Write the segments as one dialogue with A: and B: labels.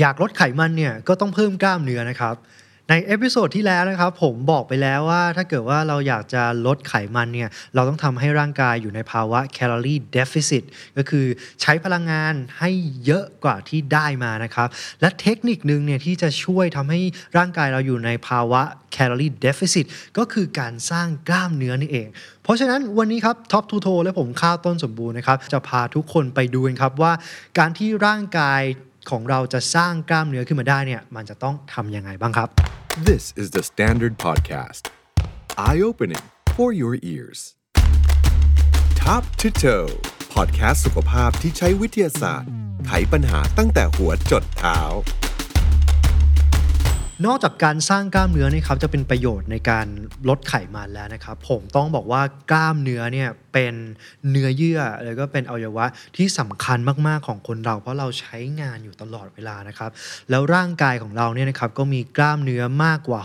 A: อยากลดไขมันเนี่ยก็ต้องเพิ่มกล้ามเนื้อนะครับ ใน episode ที่แล้วนะครับผมบอกไปแล้วว่าถ้าเกิดว่าเราอยากจะลดไขมันเนี่ยเราต้องทำให้ร่างกายอยู่ในภาวะ calorie deficit ก็คือใช้พลังงานให้เยอะกว่าที่ได้มานะครับ และเทคนิคนึงเนี่ยที่จะช่วยทำให้ร่างกายเราอยู่ในภาวะ calorie deficit ก็คือการสร้างกล้ามเนื้อนี่เอง เพราะฉะนั้นวันนี้ครับ Top to Toe และผมข้าวต้นสมบูรณ์นะครับจะพาทุกคนไปดูกันครับว่า การที่ร่างกาย ของเราจะสร้างกล้ามเนื้อขึ้นมาได้เนี่ยมันจะต้องทำยังไงบ้างครับ
B: This is the Standard Podcast. Eye opening for your ears. Top to toe พอดแคสต์สุขภาพที่ใช้วิทยาศาสตร์ไขปัญหาตั้งแต่หัวจดเท้า
A: นอกจากการสร้างกล้ามเนื้อนี่ครับจะเป็นประโยชน์ในการลดไขมันแล้วนะครับ ผมต้องบอกว่ากล้ามเนื้อเนี่ยเป็นเนื้อเยื่อแล้วก็เป็นอวัยวะที่สำคัญมากๆของคนเรา เพราะเราใช้งานอยู่ตลอดเวลานะครับ แล้วร่างกายของเราเนี่ยนะครับก็มีกล้ามเนื้อมากกว่า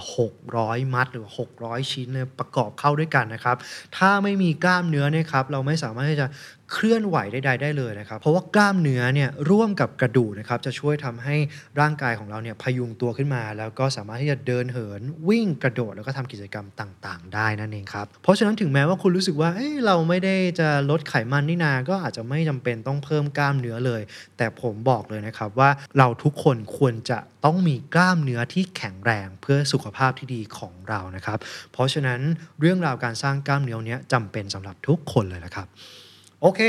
A: 600 มัด หรือ 600 ชิ้นเนี่ยประกอบเข้าด้วยกันนะครับ ถ้าไม่มีกล้ามเนื้อเนี่ยครับเราไม่สามารถที่จะ เคลื่อนไหวใดๆได้เลยนะครับ เพราะว่ากล้ามเนื้อเนี่ยร่วมกับกระดูกนะครับจะช่วยทำให้ร่างกายของเราเนี่ยพยุงตัวขึ้นมา แล้วก็สามารถที่จะเดินเหิน วิ่งกระโดดแล้วก็ทำกิจกรรมต่างๆ ได้นั่นเองครับ เพราะฉะนั้นถึงแม้ว่าคุณรู้สึกว่าเอ้ยเราไม่ได้จะลดไขมันนี่นา ก็อาจจะไม่จำเป็นต้องเพิ่มกล้ามเนื้อเลย แต่ผมบอกเลยนะครับว่าเราทุกคนควรจะต้องมีกล้ามเนื้อที่แข็งแรงเพื่อสุขภาพที่ดีของเรานะครับ เพราะฉะนั้นเรื่องราวการสร้างกล้ามเนื้อเนี้ยจำเป็นสำหรับทุกคนเลยนะครับ โอเค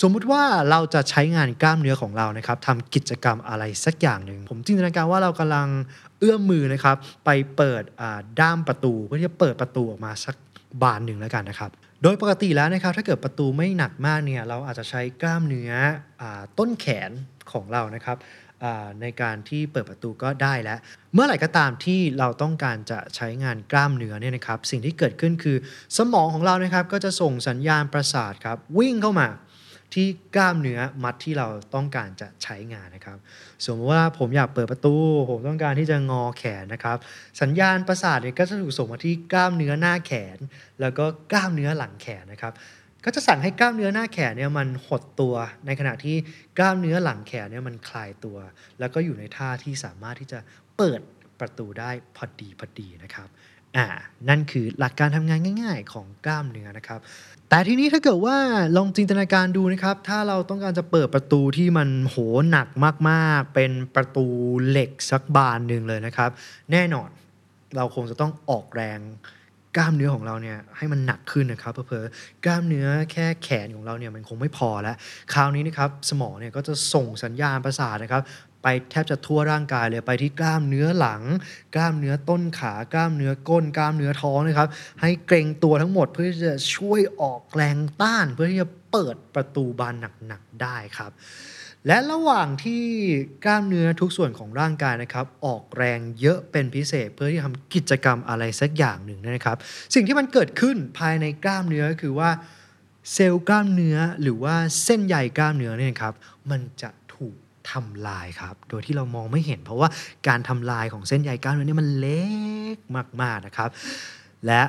A: สมมุติว่าเราจะใช้งานกล้ามเนื้อของเรานะครับทำกิจกรรมอะไรสักอย่างหนึ่ง ผมจินตนาการว่าเรากำลังเอื้อมมือนะครับ ไปเปิดด้ามประตูเพื่อที่จะเปิดประตูออกมาสักบานหนึ่งแล้วกันนะครับ โดยปกติแล้วนะครับ ถ้าเกิดประตูไม่หนักมากเนี่ย เราอาจจะใช้กล้ามเนื้ออต้นแขนของเรานะครับ ในการที่เปิดประตูก็ได้แล้ว เมื่อไหร่ก็ตามที่เราต้องการจะใช้งานกล้ามเนื้อเนี่ยนะครับ สิ่งที่เกิดขึ้นคือสมองของเรานะครับก็จะส่งสัญญาณประสาทครับวิ่งเข้ามาที่กล้ามเนื้อมัดที่เราต้องการจะใช้งานนะครับ สมมติว่าผมอยากเปิดประตู ผมต้องการที่จะงอแขนนะครับ สัญญาณประสาทเนี่ยก็จะถูกส่งมาที่กล้ามเนื้อหน้าแขน แล้วก็กล้ามเนื้อหลังแขนนะครับ ก็จะสั่งให้กล้ามเนื้อหน้าแขนเนี่ยมันหดตัวในขณะที่กล้ามเนื้อหลังแขนเนี่ยมันคลายตัว แล้วก็อยู่ในท่าที่สามารถที่จะเปิดประตูได้พอดีพอดีนะครับอ่านั่นคือหลักการทำงานง่าย ๆ ของกล้ามเนื้อนะครับ แต่ทีนี้ถ้าเกิดว่าลองจินตนาการดูนะครับ ถ้าเราต้องการจะเปิดประตูที่มันโหหนักมากๆ เป็นประตูเหล็กสักบานหนึ่งเลยนะครับ แน่นอนเราคงจะต้องออกแรง กล้ามเนื้อของเราเนี่ยให้มันหนักขึ้นนะครับเพอๆกล้ามเนื้อแค่แขนของเราเนี่ยมันคงไม่พอแล้ว คราวนี้นะครับสมองเนี่ยก็จะส่งสัญญาณประสาทนะครับไปแทบจะทั่วร่างกายเลยไปที่กล้ามเนื้อหลัง กล้ามเนื้อต้นขากล้ามเนื้อก้น กล้ามเนื้อท้องนะครับ ให้เกรงตัวทั้งหมดเพื่อที่จะช่วยออกแรงต้าน เพื่อที่จะเปิดประตูบานหนักๆได้ครับ และระหว่างที่กล้ามเนื้อทุกส่วนของร่างกายนะครับ ออกแรงเยอะเป็นพิเศษเพื่อที่ทำกิจกรรมอะไรสักอย่างหนึ่งนะครับ สิ่งที่มันเกิดขึ้นภายในกล้ามเนื้อก็คือว่าเซลล์กล้ามเนื้อหรือว่าเส้นใยกล้ามเนื้อเนี่ยครับมันจะถูกทำลายครับ โดยที่เรามองไม่เห็น เพราะว่าการทำลายของเส้นใยกล้ามเนื้อเนี่ยมันเล็กมากๆนะครับ และ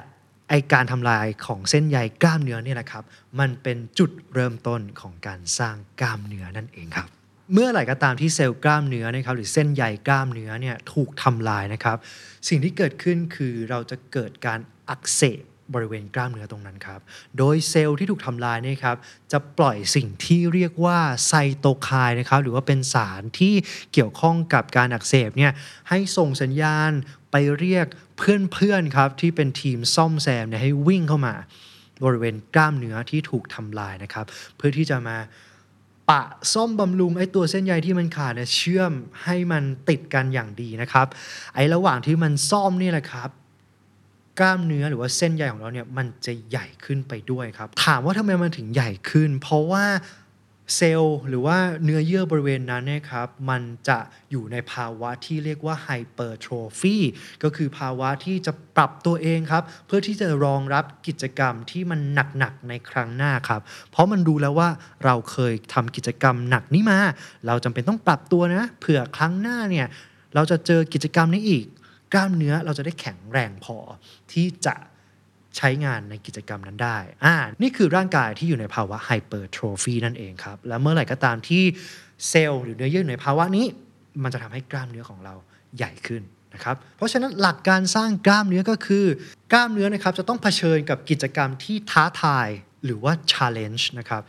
A: ไอการทำลายของเส้นใยกล้ามเนื้อเนี่ยนะครับ มันเป็นจุดเริ่มต้นของการสร้างกล้ามเนื้อนั่นเองครับ เมื่อไหร่ก็ตามที่เซลล์กล้ามเนื้อนะครับหรือเส้นใยกล้ามเนื้อเนี่ยถูกทำลายนะครับ สิ่งที่เกิดขึ้นคือเราจะเกิดการอักเสบบริเวณกล้ามเนื้อตรงนั้นครับ โดยเซลล์ที่ถูกทำลายนี่ครับจะปล่อยสิ่งที่เรียกว่าไซโตไคน์นะครับหรือว่าเป็นสารที่เกี่ยวข้องกับการอักเสบเนี่ยให้ส่งสัญญาณ ไปเรียกเพื่อนๆครับที่เป็นทีมซ่อมแซมเนี่ยให้วิ่งเข้ามา บริเวณกล้ามเนื้อที่ถูกทำลายนะครับ เพื่อที่จะมาปะซ่อมบำรุงไอ้ตัวเส้นใยที่มันขาดเนี่ยเชื่อมให้มันติดกันอย่างดีนะครับ ไอ้ระหว่างที่มันซ่อมนี่แหละครับกล้ามเนื้อหรือว่าเส้นใยของเราเนี่ยมันจะใหญ่ขึ้นไปด้วยครับ ถามว่าทำไมมันถึงใหญ่ขึ้น เพราะว่า เซลล์หรือว่าเนื้อเยื่อบริเวณนั้นนี่ยครับมันจะอยู่ในภาวะที่เรียกว่าไฮเปอร์โทรฟีก็คือภาวะที่จะปรับตัวเองครับ เพื่อที่จะรองรับกิจกรรมที่มันหนักๆในครั้งหน้าครับ เพราะมันดูแล้วว่าเราเคยทำกิจกรรมหนักนี้มา เราจำเป็นต้องปรับตัวนะเผื่อครั้งหน้าเนี่ยเราจะเจอกิจกรรมนี้อีก กล้ามเนื้อเราจะได้แข็งแรงพอที่จะ ใช้งานในกิจกรรมนั้นได้ อ่า นี่คือร่างกายที่อยู่ในภาวะไฮเปอร์โทรฟีนั่นเองครับ และเมื่อไหร่ก็ตามที่เซลล์หรือเนื้อเยื่อในภาวะนี้ มันจะทำให้กล้ามเนื้อของเราใหญ่ขึ้นนะครับ เพราะฉะนั้นหลักการสร้างกล้ามเนื้อก็คือ กล้ามเนื้อนะครับจะต้องเผชิญกับกิจกรรมที่ท้าทายหรือว่า challenge นะครับ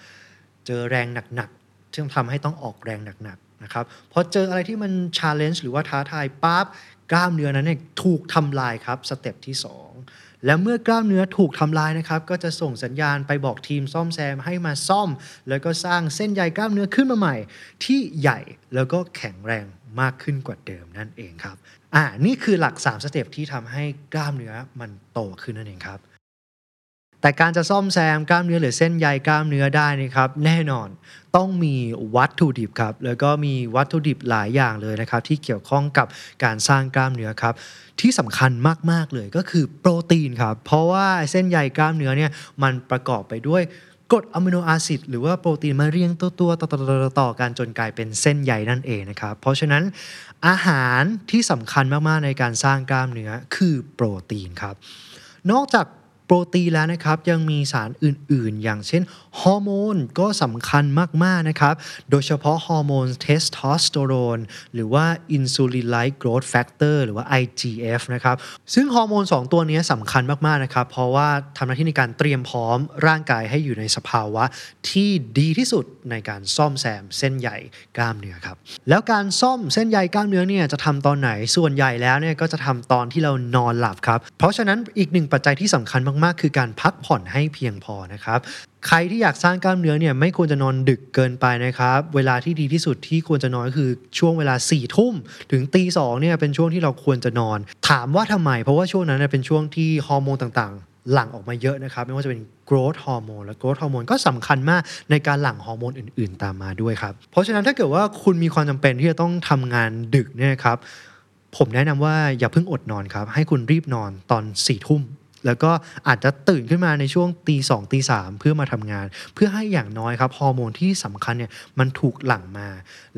A: เจอแรงหนักๆที่ทำให้ต้องออกแรงหนักๆนะครับพอเจออะไรที่มัน challenge หรือว่าท้าทายปั๊บกล้ามเนื้อนั้นเนี่ยถูกทำลายครับสเต็ปที่ 2 และเมื่อกล้ามเนื้อถูกทำลายนะครับ ก็จะส่งสัญญาณไปบอกทีมซ่อมแซมให้มาซ่อม แล้วก็สร้างเส้นใยกล้ามเนื้อขึ้นมาใหม่ ที่ใหญ่แล้วก็แข็งแรงมากขึ้นกว่าเดิมนั่นเองครับอ่านี่คือหลัก 3 สเต็ปที่ทำให้กล้ามเนื้อมันโตขึ้นนั่นเองครับ แต่การจะซ่อมแซมกล้ามเนื้อหรือเส้นใยกล้ามเนื้อได้นะครับ แน่นอนต้องมีวัตถุดิบครับแล้วก็มีวัตถุดิบหลายอย่างเลยนะครับ ที่เกี่ยวข้องกับการสร้างกล้ามเนื้อครับ ที่สำคัญมาก ๆ เลยก็คือโปรตีนครับ เพราะว่าเส้นใยกล้ามเนื้อเนี่ยมันประกอบไปด้วยกรด amino acid หรือว่าโปรตีนมาเรียงตัวตัวต่อต่อต่อต่อกันจนกลายเป็นเส้นใยนั่นเองนะครับ เพราะฉะนั้นอาหารที่สำคัญมาก ๆ ในการสร้างกล้ามเนื้อคือโปรตีนครับ นอกจาก โปรตีนแล้วนะครับยังมีสารอื่นๆ อย่างเช่น ฮอร์โมนก็สำคัญมาก ๆ นะครับ โดยเฉพาะฮอร์โมนเทสโทสเตอโรนหรือว่า insulin-like growth factor หรือว่า IGF นะครับ ซึ่งฮอร์โมน 2 ตัวนี้สำคัญมาก ๆ นะครับ เพราะว่าทำหน้าที่ในการเตรียมพร้อมร่างกายให้อยู่ในสภาวะที่ดีที่สุดในการซ่อมแซมเส้นใยกล้ามเนื้อครับ แล้วการซ่อมเส้นใยกล้ามเนื้อเนี่ยจะทำตอนไหนส่วนใหญ่แล้วเนี่ยก็จะทำตอนที่เรานอนหลับครับ เพราะฉะนั้นอีกหนึ่งปัจจัยที่สำคัญมาก ๆ คือการพักผ่อนให้เพียงพอนะครับ ใครที่อยากสร้างกล้ามเนื้อเนี่ยไม่ควรจะนอนดึกเกินไปนะครับ เวลาที่ดีที่สุดที่ควรจะนอนก็คือช่วงเวลา4ี่ทุ่มถึงตีสองเนี่ยเป็นช่วงที่เราควรจะนอน ถามว่าทำไม เพราะว่าช่วงนั้นเป็นช่วงที่ฮอร์โมนต่างๆ หลั่งออกมาเยอะนะครับ ไม่ว่าจะเป็น growth ฮอร์โมนและ growth ฮอร์โมนก็สำคัญมากในการหลั่งฮอร์โมนอื่น ๆ ตามมาด้วยครับ เพราะฉะนั้นถ้าเกิดว่าคุณมีความจำเป็นที่จะต้องทำงานดึกเนี่ยครับผมแนะนำว่าอย่าเพิ่งอดนอนครับให้คุณรีบนอนตอน4ี่ทุ่ม แล้วก็อาจจะตื่นขึ้นมาในช่วงตีสองตีสามเพื่อมาทำงาน เพื่อให้อย่างน้อยครับฮอร์โมนที่สำคัญเนี่ยมันถูกหลั่งมา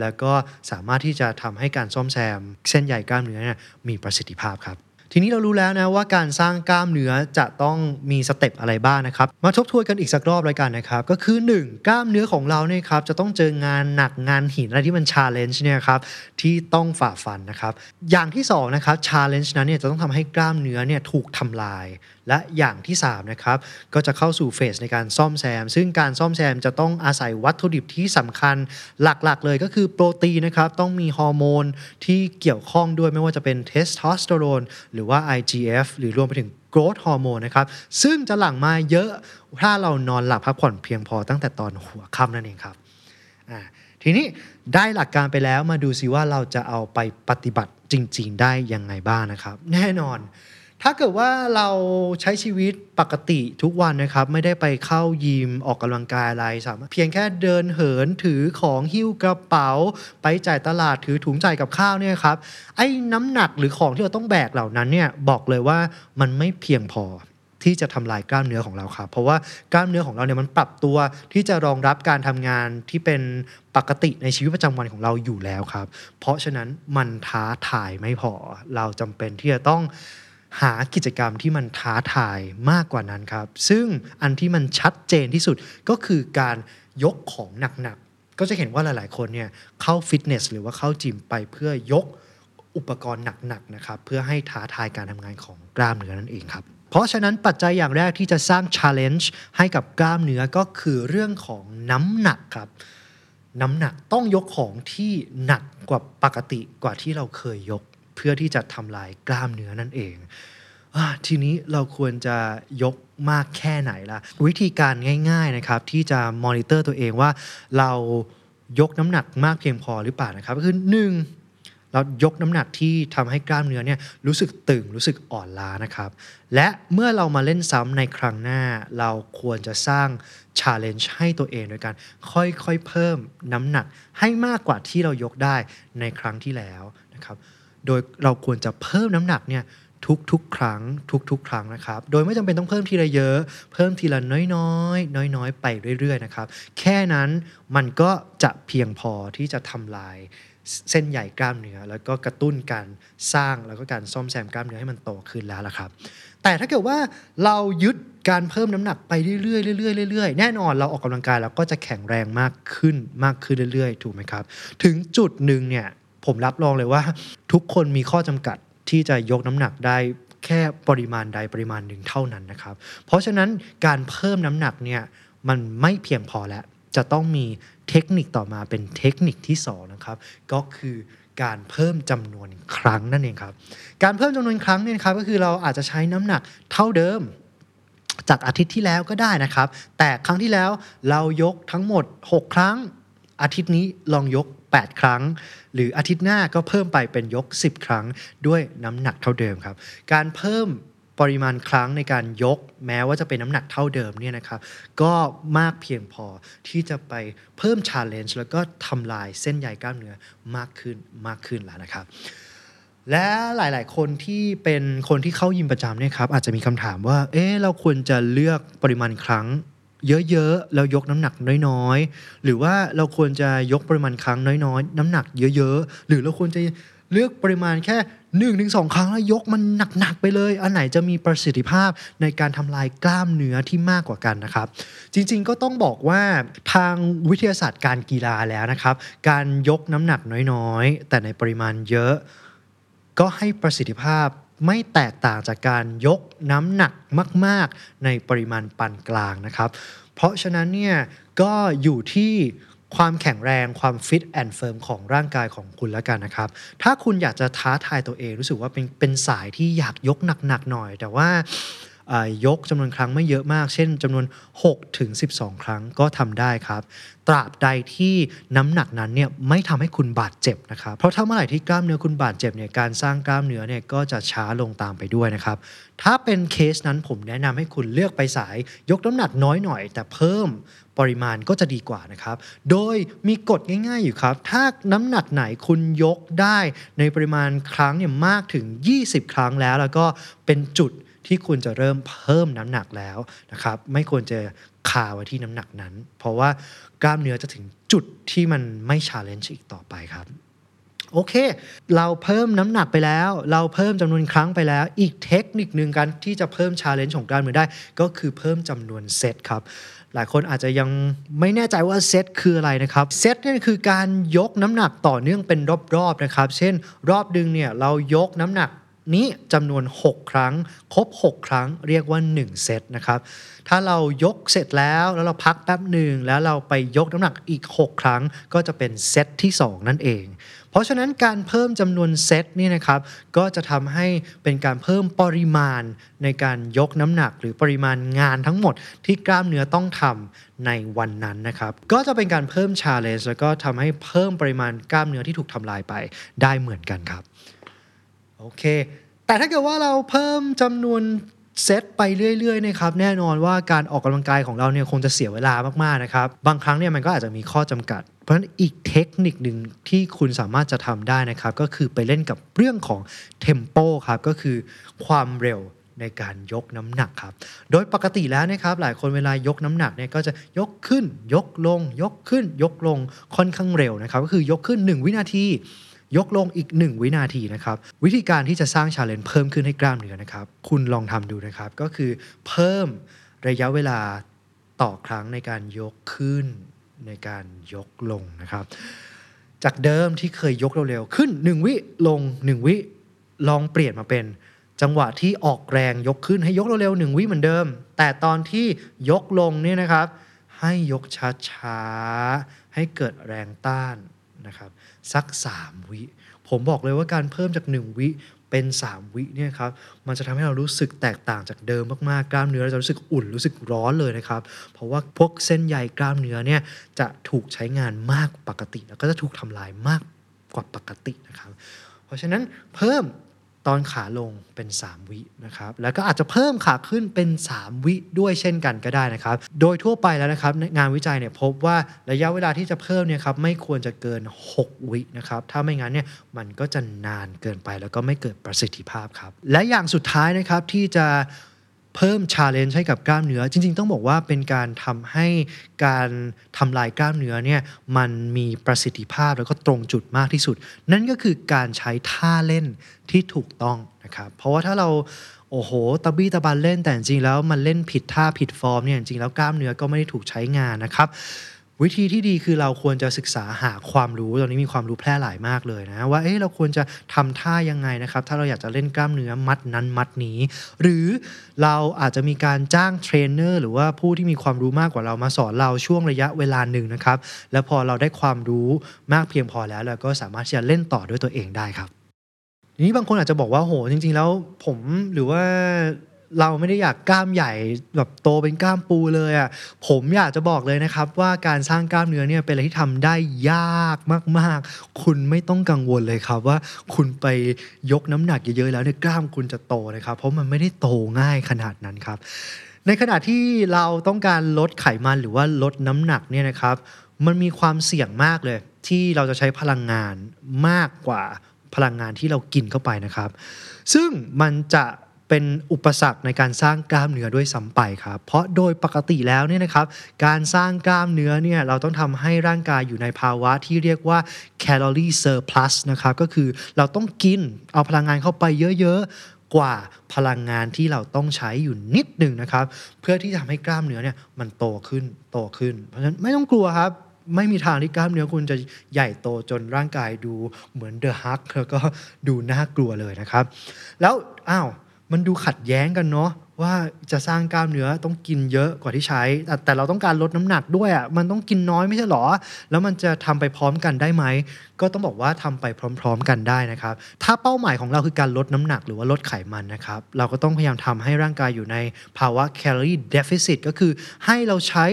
A: แล้วก็สามารถที่จะทำให้การซ่อมแซม เส้นใยกล้ามเนื้อเนี่ยมีประสิทธิภาพครับทีนี้เรารู้แล้วนะว่าการสร้างกล้ามเนื้อจะต้องมี step อะไรบ้างนะครับ มาทบทวนกันอีกสักรอบเลยกันนะครับ ก็คือ 1. กล้ามเนื้อของเราเนี่ยครับจะต้องเจองานหนักงานหินอะไรที่มัน challenge เนี่ยครับที่ต้องฝ่าฟันนะครับ อย่างที่2นะครับ challenge นั้นเนี่ยจะต้องทำให้กล้ามเนื้อเนี่ยถูกทำลาย และอย่างที่3นะครับก็จะเข้าสู่ phase ในการซ่อมแซม ซึ่งการซ่อมแซมจะต้องอาศัยวัตถุดิบที่สำคัญหลักๆ เลยก็คือโปรตีนนะครับต้องมีฮอร์โมนที่เกี่ยวข้องด้วยไม่ว่าจะเป็นเทสโทสเตอโรนหรือว่า IGF หรือรวมไปถึง growth ฮอร์โมนนะครับซึ่งจะหลั่งมาเยอะถ้าเรานอนหลับพักผ่อนเพียงพอตั้งแต่ตอนหัวค่ำนั่นเองครับอ่าทีนี้ได้หลักการไปแล้วมาดูซิว่าเราจะเอาไปปฏิบัติจริง ๆ ได้ยังไงบ้างนะครับ แน่นอน ถ้าเกิดว่าเราใช้ชีวิตปกติทุกวันนะครับ ไม่ได้ไปเข้ายิมออกกำลังกายอะไรสามารถเพียงแค่เดินเหินถือของหิ้วกระเป๋า ไปจ่ายตลาดถือถุงจ่ายกับข้าวเนี่ยครับไอ้น้ำหนักหรือของที่เราต้องแบกเหล่านั้นเนี่ยบอกเลยว่ามันไม่เพียงพอที่จะทำลายกล้ามเนื้อของเราครับ เพราะว่ากล้ามเนื้อของเราเนี่ยมันปรับตัวที่จะรองรับการทำงานที่เป็นปกติในชีวิตประจำวันของเราอยู่แล้วครับ เพราะฉะนั้นมันท้าทายไม่พอเราจำเป็นที่จะต้อง หากิจกรรมที่มันท้าทายมากกว่านั้นครับ ซึ่งอันที่มันชัดเจนที่สุดก็คือการยกของหนักๆ ก็จะเห็นว่าหลายๆ คนเนี่ยเข้าฟิตเนสหรือว่าเข้าจิมไปเพื่อยกอุปกรณ์หนักๆนะครับเพื่อให้ท้าทายการทำงานของกล้ามเนื้อนั่นเองครับ เพราะฉะนั้นปัจจัยอย่างแรกที่จะสร้าง challenge ให้กับกล้ามเนื้อก็คือเรื่องของน้ำหนักครับน้ำหนักต้องยกของที่หนักกว่าปกติกว่าที่เราเคยยก เพื่อที่จะทำลายกล้ามเนื้อนั่นเองอทีนี้เราควรจะยกมากแค่ไหนล่ะ วิธีการง่ายๆนะครับที่จะมอนิเตอร์ตัวเองว่าเรายกน้ำหนักมากเพียงพอหรือเปล่านะครับก็คือหนึ่งเรายกน้ำหนักที่ทำให้กล้ามเนื้อเนี่ยรู้สึกตึงรู้สึกอ่อนล้านะครับ และเมื่อเรามาเล่นซ้ำในครั้งหน้า เราควรจะสร้าง challenge ให้ตัวเองโดยการค่อยๆเพิ่มน้ำหนักให้มากกว่าที่เรายกได้ในครั้งที่แล้วนะครับ โดยเราควรจะเพิ่มน้ำหนักเนี่ยทุกๆ ครั้งทุกๆ ครั้งนะครับ โดยไม่จำเป็นต้องเพิ่มทีละเยอะ เพิ่มทีละน้อยๆ น้อยๆ ไปเรื่อยๆ นะครับ แค่นั้นมันก็จะเพียงพอที่จะทำลายเส้นใหญ่กล้ามเนื้อแล้วก็กระตุ้นการสร้างแล้วก็การซ่อมแซมกล้ามเนื้อให้มันโตขึ้นแล้วล่ะครับ แต่ถ้าเกิดว่าเรายึดการเพิ่มน้ำหนักไปเรื่อยๆเรื่อยๆเรื่อยๆแน่นอนเราออกกำลังกายเราก็จะแข็งแรงมากขึ้นมากขึ้นเรื่อยๆ ถูกไหมครับ ถึงจุดหนึ่งเนี่ย ผมรับรองเลยว่า ทุกคนมีข้อจำกัดที่จะยกน้ำหนักได้แค่ปริมาณใดปริมาณหนึ่งเท่านั้นนะครับ เพราะฉะนั้นการเพิ่มน้ำหนักเนี่ยมันไม่เพียงพอแล้ว จะต้องมีเทคนิคต่อมาเป็นเทคนิคที่2นะครับก็คือการเพิ่มจำนวนครั้งนั่นเองครับ การเพิ่มจำนวนครั้งเนี่ยครับก็คือเราอาจจะใช้น้ำหนักเท่าเดิม จากอาทิตย์ที่แล้วก็ได้นะครับ แต่ครั้งที่แล้วเรายกทั้งหมด 6 ครั้ง อาทิตย์นี้ลองยก 8 ครั้ง หรืออาทิตย์หน้าก็เพิ่มไปเป็นยก 10 ครั้งด้วยน้ำหนักเท่าเดิมครับ การเพิ่มปริมาณครั้งในการยกแม้ว่าจะเป็นน้ำหนักเท่าเดิมเนี่ยนะครับก็มากเพียงพอที่จะไปเพิ่มชาเลนจ์แล้วก็ทำลายเส้นใยกล้ามเนื้อมากขึ้นมากขึ้นแล้วนะครับ และหลาย ๆ คนที่เป็นคนที่เข้ายิมประจำเนี่ยครับอาจจะมีคำถามว่าเอ๊ะเราควรจะเลือกปริมาณครั้ง เยอะๆแล้วยกน้ำหนักน้อยๆ หรือว่าเราควรจะยกปริมาณครั้งน้อยๆ น้ำหนักเยอะๆ หรือเราควรจะเลือกปริมาณแค่1นถึงสครั้งแล้วยกมันหนักๆไปเลย อันไหนจะมีประสิทธิภาพในการทำลายกล้ามเนื้อที่มากกว่ากันนะครับ จริงๆก็ต้องบอกว่าทางวิทยาศาสตร์การกีฬาแล้วนะครับ การยกน้ำหนักน้อยๆ แต่ในปริมาณเยอะ ก็ให้ประสิทธิภาพ ไม่แตกต่างจากการยกน้ำหนักมาก ๆ ในปริมาณปานกลางนะครับ เพราะฉะนั้นเนี่ยก็อยู่ที่ความแข็งแรงความฟิตแอนด์เฟิร์มของร่างกายของคุณแล้วกันนะครับ ถ้าคุณอยากจะท้าทายตัวเองรู้สึกว่าเป็นเป็นสายที่อยากยกหนัก ๆ หน่อย แต่ว่าอ่า ยกจำนวนครั้งไม่เยอะมาก เช่นจำนวน 6 ถึง 12 ครั้งก็ทำได้ครับ ตราบใดที่น้ำหนักนั้นเนี่ยไม่ทำให้คุณบาดเจ็บนะครับ เพราะถ้าเมื่อไหร่ที่กล้ามเนื้อคุณบาดเจ็บเนี่ยการสร้างกล้ามเนื้อเนี่ยก็จะช้าลงตามไปด้วยนะครับ ถ้าเป็นเคสนั้นผมแนะนำให้คุณเลือกไปสาย ยกน้ำหนักน้อยหน่อย แต่เพิ่มปริมาณก็จะดีกว่านะครับ โดยมีกฎง่าย ๆ อยู่ครับ ถ้าน้ำหนักไหนคุณยกได้ในปริมาณครั้งเนี่ยมากถึง 20 ครั้งแล้ว แล้วก็เป็นจุด ที่คุณจะเริ่มเพิ่มน้ำหนักแล้วนะครับไม่ควรจะคาไว้ที่น้ำหนักนั้น เพราะว่ากล้ามเนื้อจะถึงจุดที่มันไม่ challenge อีกต่อไปครับโอเค เราเพิ่มน้ำหนักไปแล้ว เราเพิ่มจำนวนครั้งไปแล้ว อีกเทคนิคหนึ่งกันที่จะเพิ่ม challenge ของกล้ามเนื้อได้ ก็คือเพิ่มจำนวนเซตครับ หลายคนอาจจะยังไม่แน่ใจว่าเซตคืออะไรนะครับ เซตนี่คือการยกน้ำหนักต่อเนื่องเป็นรอบๆนะครับ เช่น รอบดึงเนี่ยเรายกน้ำหนัก นี้จำนวน 6 ครั้ง ครบ 6 ครั้งเรียกว่า 1 เซตนะครับ ถ้าเรายกเสร็จแล้วแล้วเราพักแป๊บหนึ่งแล้วเราไปยกน้ำหนักอีก 6 ครั้งก็จะเป็นเซตที่ 2 นั่นเอง เพราะฉะนั้นการเพิ่มจำนวนเซตนี่นะครับก็จะทำให้เป็นการเพิ่มปริมาณในการยกน้ำหนัก หรือปริมาณงานทั้งหมดที่กล้ามเนื้อต้องทำในวันนั้นนะครับก็จะเป็นการเพิ่มชาเลนจ์แล้วก็ทำให้เพิ่มปริมาณกล้ามเนื้อที่ถูกทำลายไปได้เหมือนกันครับ เค แต่ถ้าเกิดว่าเราเพิ่มจำนวนเซตไปเรื่อยๆนะครับแน่นอนว่าการออกกำลังกายของเราเนี่ยคงจะเสียเวลามากๆนะครับบางครั้งเนี่ยมันก็อาจจะมีข้อจำกัด เพราะฉะนั้นอีกเทคนิคหนึ่งที่คุณสามารถจะทำได้นะครับก็คือไปเล่นกับเรื่องของเทมโปครับก็คือความเร็วในการยกน้ำหนักครับ โดยปกติแล้วนะครับหลายคนเวลายกน้ำหนักเนี่ยก็จะยกขึ้น ยกลง ยกขึ้น ยกลงค่อนข้างเร็วนะครับก็คือยกขึ้น 1 วินาที ยกลงอีก 1 วินาทีนะครับ วิธีการที่จะสร้างชาเลนจ์เพิ่มขึ้นให้กล้ามเนื้อนะครับ คุณลองทำดูนะครับ ก็คือเพิ่มระยะเวลาต่อครั้งในการยกขึ้นในการยกลงนะครับ จากเดิมที่เคยยกเร็วๆขึ้น 1 วิลง 1 วิลองเปลี่ยนมาเป็นจังหวะที่ออกแรงยกขึ้นให้ยกเร็วๆหนึ่งวิเหมือนเดิม แต่ตอนที่ยกลงเนี่ยนะครับ ให้ยกช้าๆให้เกิดแรงต้าน นะครับสัก 3 วิ ผมบอกเลยว่าการเพิ่มจาก 1 วิเป็น 3 วิเนี่ยครับมันจะทำให้เรารู้สึกแตกต่างจากเดิมมากๆ กล้ามเนื้อเราจะรู้สึกอุ่นรู้สึกร้อนเลยนะครับ เพราะว่าพวกเส้นใยกล้ามเนื้อเนี่ยจะถูกใช้งานมากปกติ แล้วก็จะถูกทำลายมากกว่าปกตินะครับ เพราะฉะนั้นเพิ่ม ตอนขาลงเป็น 3 วินะครับ แล้วก็อาจจะเพิ่มขาขึ้นเป็น 3 วิด้วยเช่นกันก็ได้นะครับ โดยทั่วไปแล้วนะครับงานวิจัยเนี่ยพบว่าระยะเวลาที่จะเพิ่มเนี่ยครับไม่ควรจะเกิน 6 วินะครับ ถ้าไม่งั้นเนี่ยมันก็จะนานเกินไปแล้วก็ไม่เกิดประสิทธิภาพครับ และอย่างสุดท้ายนะครับที่จะ เพิ่มชาเลนจ์ให้กับกล้ามเนื้อ จริง ๆ ต้องบอกว่าเป็นการทำให้การทำลายกล้ามเนื้อเนี่ยมันมีประสิทธิภาพแล้วก็ตรงจุดมากที่สุด นั่นก็คือการใช้ท่าเล่นที่ถูกต้องนะครับเพราะว่าถ้าเราโอ้โหตะบี้ตะบันเล่นแต่จริงแล้วมันเล่นผิดท่าผิดฟอร์มเนี่ยจริงแล้วกล้ามเนื้อก็ไม่ได้ถูกใช้งานนะครับ วิธีที่ดีคือเราควรจะศึกษาหาความรู้ตอนนี้มีความรู้แพร่หลายมากเลยนะว่าเอ๊ะเราควรจะทำท่ายังไงนะครับ ถ้าเราอยากจะเล่นกล้ามเนื้อมัดนั้นมัดนี้ หรือเราอาจจะมีการจ้างเทรนเนอร์หรือว่าผู้ที่มีความรู้มากกว่าเรามาสอนเราช่วงระยะเวลาหนึ่งนะครับ แล้วพอเราได้ความรู้มากเพียงพอแล้วเราก็สามารถที่จะเล่นต่อด้วยตัวเองได้ครับทีนี้บางคนอาจจะบอกว่าโหจริง ๆ แล้วผมหรือว่า เราไม่ได้อยากกล้ามใหญ่แบบโตเป็นกล้ามปูเลยอะ่ะผมอยากจะบอกเลยนะครับว่าการสร้างกล้ามเนื้อเนี่ยเป็นอะไรที่ทำได้ยากมาก ๆ คุณไม่ต้องกังวลเลยครับว่าคุณไปยกน้ำหนักเยอะๆแล้วเนี่ยกล้ามคุณจะโตนะครับ เพราะมันไม่ได้โตง่ายขนาดนั้นครับ ในขณะที่เราต้องการลดไขมันหรือว่าลดน้ำหนักเนี่ยนะครับ มันมีความเสี่ยงมากเลย ที่เราจะใช้พลังงานมากกว่าพลังงานที่เรากินเข้าไปนะครับ ซึ่งมันจะ เป็นอุปสรรคในการสร้างกล้ามเนื้อด้วยซ้ำไปครับเพราะโดยปกติแล้วเนี่ยนะครับการสร้างกล้ามเนื้อเนี่ยเราต้องทำให้ร่างกายอยู่ในภาวะที่เรียกว่า calorie surplus นะครับก็คือเราต้องกินเอาพลังงานเข้าไปเยอะๆกว่าพลังงานที่เราต้องใช้อยู่นิดหนึ่งนะครับ เพื่อที่จะทำให้กล้ามเนื้อเนี่ยมันโตขึ้นโตขึ้น เพราะฉะนั้นไม่ต้องกลัวครับ ไม่มีทางที่กล้ามเนื้อคุณจะใหญ่โตจนร่างกายดูเหมือนเดอะฮักแล้วก็ดูน่ากลัวเลยนะครับ แล้วอ้าว มันดูขัดแย้งกันเนาะ ว่าจะสร้างกล้ามเนื้อต้องกินเยอะกว่าที่ใช้ แต่แต่เราต้องการลดน้ำหนักด้วยอะ่ะมันต้องกินน้อยไม่ใช่หรอ แล้วมันจะทำไปพร้อมกันได้ไหม ก็ต้องบอกว่าทำไปพร้อม ๆ กันได้นะครับ ถ้าเป้าหมายของเราคือการลดน้ำหนักหรือว่าลดไขมันนะครับ เราก็ต้องพยายามทำให้ร่างกายอยู่ในภาวะ calorie deficit ก็คือให้เราใช้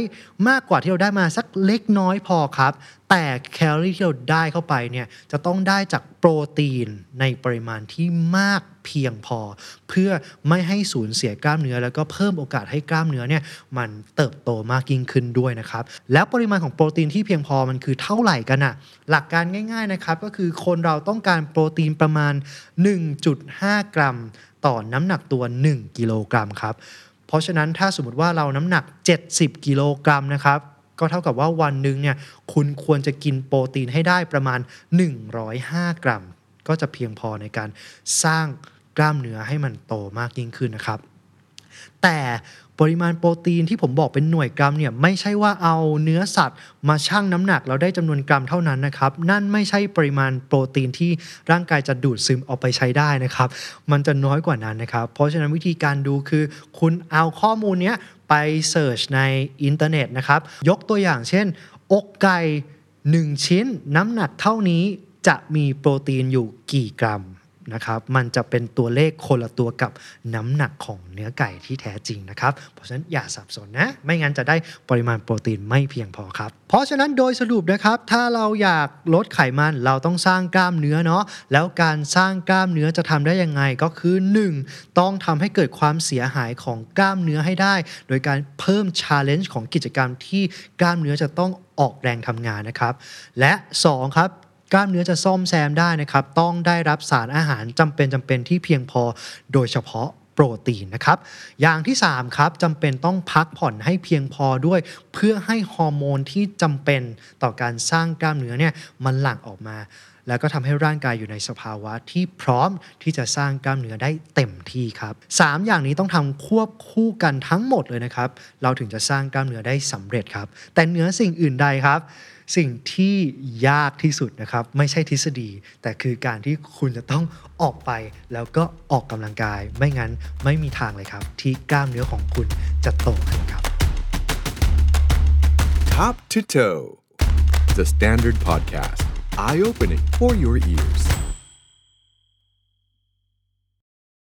A: มากกว่าที่เราได้มาสักเล็กน้อยพอครับแต่แคลอรี่ที่เราได้เข้าไปเนี่ยจะต้องได้จากโปรตีนในปริมาณที่มากเพียงพอ เพื่อไม่ให้สูญเสียกล้ามเนื้อแล้วก็เพิ่มโอกาสให้กล้ามเนื้อเนี่ยมันเติบโตมากยิ่งขึ้นด้วยนะครับแล้วปริมาณของโปรตีนที่เพียงพอมันคือเท่าไหร่กันอะหลักการง่ายๆนะครับก็คือคนเราต้องการโปรตีนประมาณ 1.5 กรัม ต่อน้ำหนักตัว 1 กิโลกรัมครับเพราะฉะนั้นถ้าสมมติว่าเราน้ำหนัก 70 กิโลกรัมนะครับก็เท่ากับว่าวันหนึ่งเนี่ยคุณควรจะกินโปรตีนให้ได้ประมาณ 105 กรัม ก็จะเพียงพอในการสร้างกล้ามเนื้อให้มันโตมากยิ่งขึ้นนะครับ แต่ปริมาณโปรตีนที่ผมบอกเป็นหน่วยกรัมเนี่ยไม่ใช่ว่าเอาเนื้อสัตว์ มาชั่งน้ำหนักแล้วได้จำนวนกรัมเท่านั้นนะครับ นั่นไม่ใช่ปริมาณโปรตีนที่ร่างกายจะดูดซึมเอาไปใช้ได้นะครับ มันจะน้อยกว่านั้นนะครับ เพราะฉะนั้นวิธีการดูคือ คุณเอาข้อมูลเนี้ยไป search ในอินเทอร์เน็ตนะครับ ยกตัวอย่างเช่น อกไก่ 1 ชิ้นน้ำหนักเท่านี้จะมีโปรตีนอยู่กี่กรัม นะครับมันจะเป็นตัวเลขคนละตัวกับน้ำหนักของเนื้อไก่ที่แท้จริงนะครับเพราะฉะนั้นอย่าสับสนนะไม่งั้นจะได้ปริมาณโปรตีนไม่เพียงพอครับ เพราะฉะนั้นโดยสรุปนะครับถ้าเราอยากลดไขมันเราต้องสร้างกล้ามเนื้อเนาะแล้วการสร้างกล้ามเนื้อจะทำได้ยังไงก็คือ 1. ต้องทำให้เกิดความเสียหายของกล้ามเนื้อให้ได้ โดยการเพิ่ม challenge ของกิจกรรมที่กล้ามเนื้อจะต้องออกแรงทำงานนะครับ และ 2 ครับ กล้ามเนื้อจะซ่อมแซมได้นะครับ ต้องได้รับสารอาหารจำเป็นจำเป็นที่เพียงพอโดยเฉพาะโปรตีนนะครับ อย่างที่ 3 ครับจำเป็นต้องพักผ่อนให้เพียงพอด้วย เพื่อให้ฮอร์โมนที่จำเป็นต่อการสร้างกล้ามเนื้อเนี่ยมันหลั่งออกมา แล้วก็ทำให้ร่างกายอยู่ในสภาวะที่พร้อมที่จะสร้างกล้ามเนื้อได้เต็มที่ครับสามอย่างนี้ต้องทำควบคู่กันทั้งหมดเลยนะครับ เราถึงจะสร้างกล้ามเนื้อได้สำเร็จครับ แต่เหนือสิ่งอื่นใดครับ สิ่งที่ยากที่สุดนะครับ ไม่ใช่ทฤษฎี แต่คือการที่คุณจะต้องออกไป แล้วก็ออกกำลังกาย ไม่งั้นไม่มีทางเลยครับ ที่กล้ามเนื้อของคุณจะโตขึ้นครับ
B: Top to Toe, the Standard Podcast, eye opening for your ears.